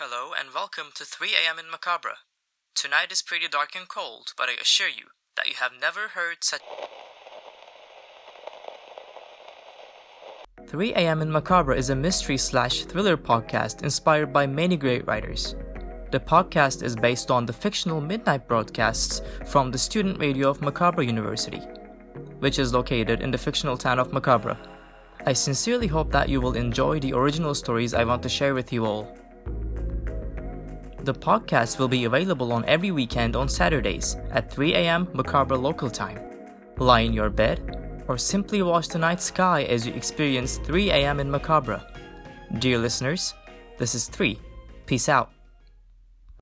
Hello and welcome to 3 a.m. in Macabre. Tonight is pretty dark and cold, but I assure you that you have never heard such. 3 a.m. in Macabre is a mystery slash thriller podcast inspired by many great writers. The podcast is based on the fictional midnight broadcasts from the student radio of Macabre University, which is located in the fictional town of Macabre. I sincerely hope that you will enjoy the original stories I want to share with you all. The podcast will be available on every weekend on Saturdays at 3 a.m. Macabre local time. Lie in your bed or simply watch the night sky as you experience 3 a.m. in Macabre. Dear listeners, this is 3. Peace out.